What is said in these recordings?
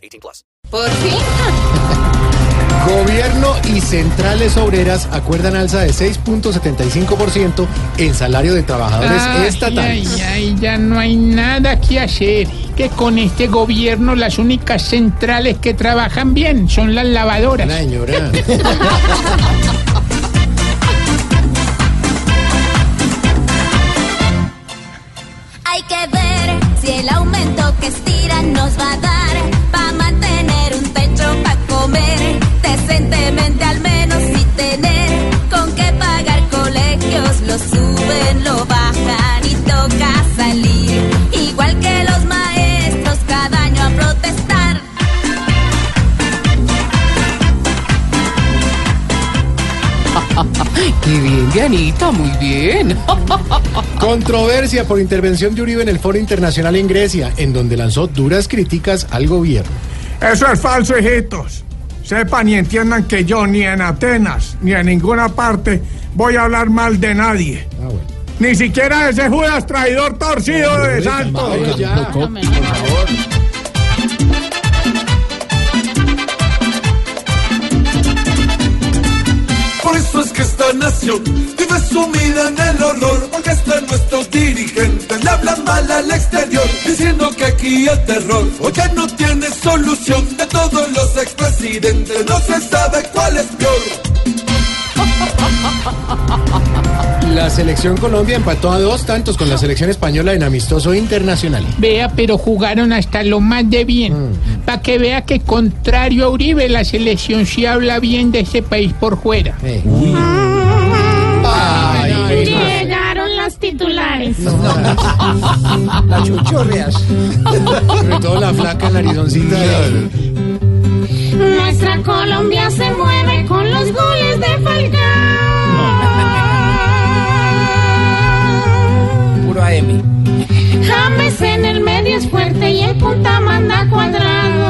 18 plus. Por fin. Gobierno y centrales obreras acuerdan alza de 6.75% en salario de trabajadores Ay, estatales. Ay, ay, ya no hay nada que hacer. Que con este gobierno las únicas centrales que trabajan bien son las lavadoras. La señora. Hay que ver si el aumento que estiran nos va a dar mantener un techo para comer decentemente al menos y tener con qué pagar colegios. Lo suben, lo bajan y toca salir. Igual que los maestros cada año a protestar. Qué bien, Dianita, muy bien. Controversia por intervención de Uribe en el Foro Internacional en Grecia, en donde lanzó duras críticas al gobierno. Eso es falso, hijitos. Sepan y entiendan que yo ni en Atenas ni en ninguna parte voy a hablar mal de nadie. Ah, bueno. Ni siquiera de ese Judas traidor torcido de Santos. Nación vive sumida en el horror, porque hasta nuestros dirigentes le hablan mal al exterior, diciendo que aquí el terror hoy ya no tiene solución. De todos los expresidentes no se sabe cuál es peor. La selección Colombia empató a dos tantos con la selección española en amistoso internacional. Vea, pero jugaron hasta lo más de bien. Para que vea que contrario a Uribe, la selección sí habla bien de ese país por fuera. Eh. Las chuchorreas. Sobre todo la flaca narizoncita. Nuestra Colombia se mueve con los goles de Falcao. Puro AM. James en el medio es fuerte y el punta manda cuadrado.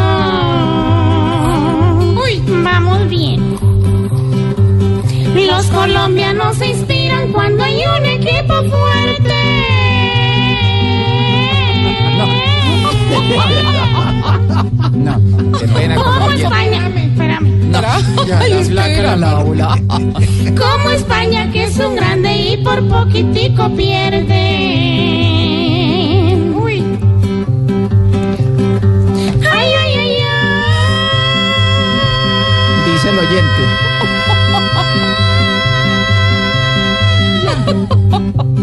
Uy, vamos bien. Los colombianos se inspiran cuando hay un equipo fuerte. No, no, qué pena con Como Javier. España. Espérame. Ya, la flaca la aula. Como España, que es un grande y por poquitico pierde. Uy. Ay, ay, ay, ay. Dice el oyente.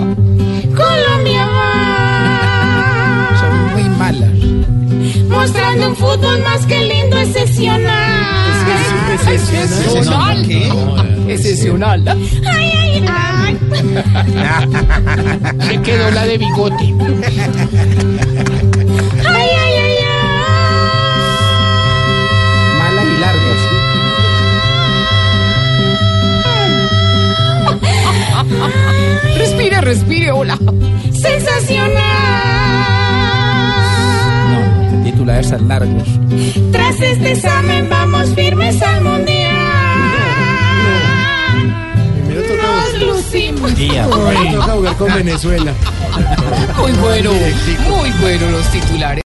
Mostrando un fútbol más que lindo, excepcional. ¿Excepcional? ¿Qué? Excepcional. Ay, ay, ay. Se quedó la de bigote. Ay, ay, ay, ay. Malas y largas. Respire, respire, hola. Sensacional. Largos. Tras este examen vamos firmes al mundial. Nos lucimos. toca jugar con Venezuela. Muy bueno, muy bueno los titulares.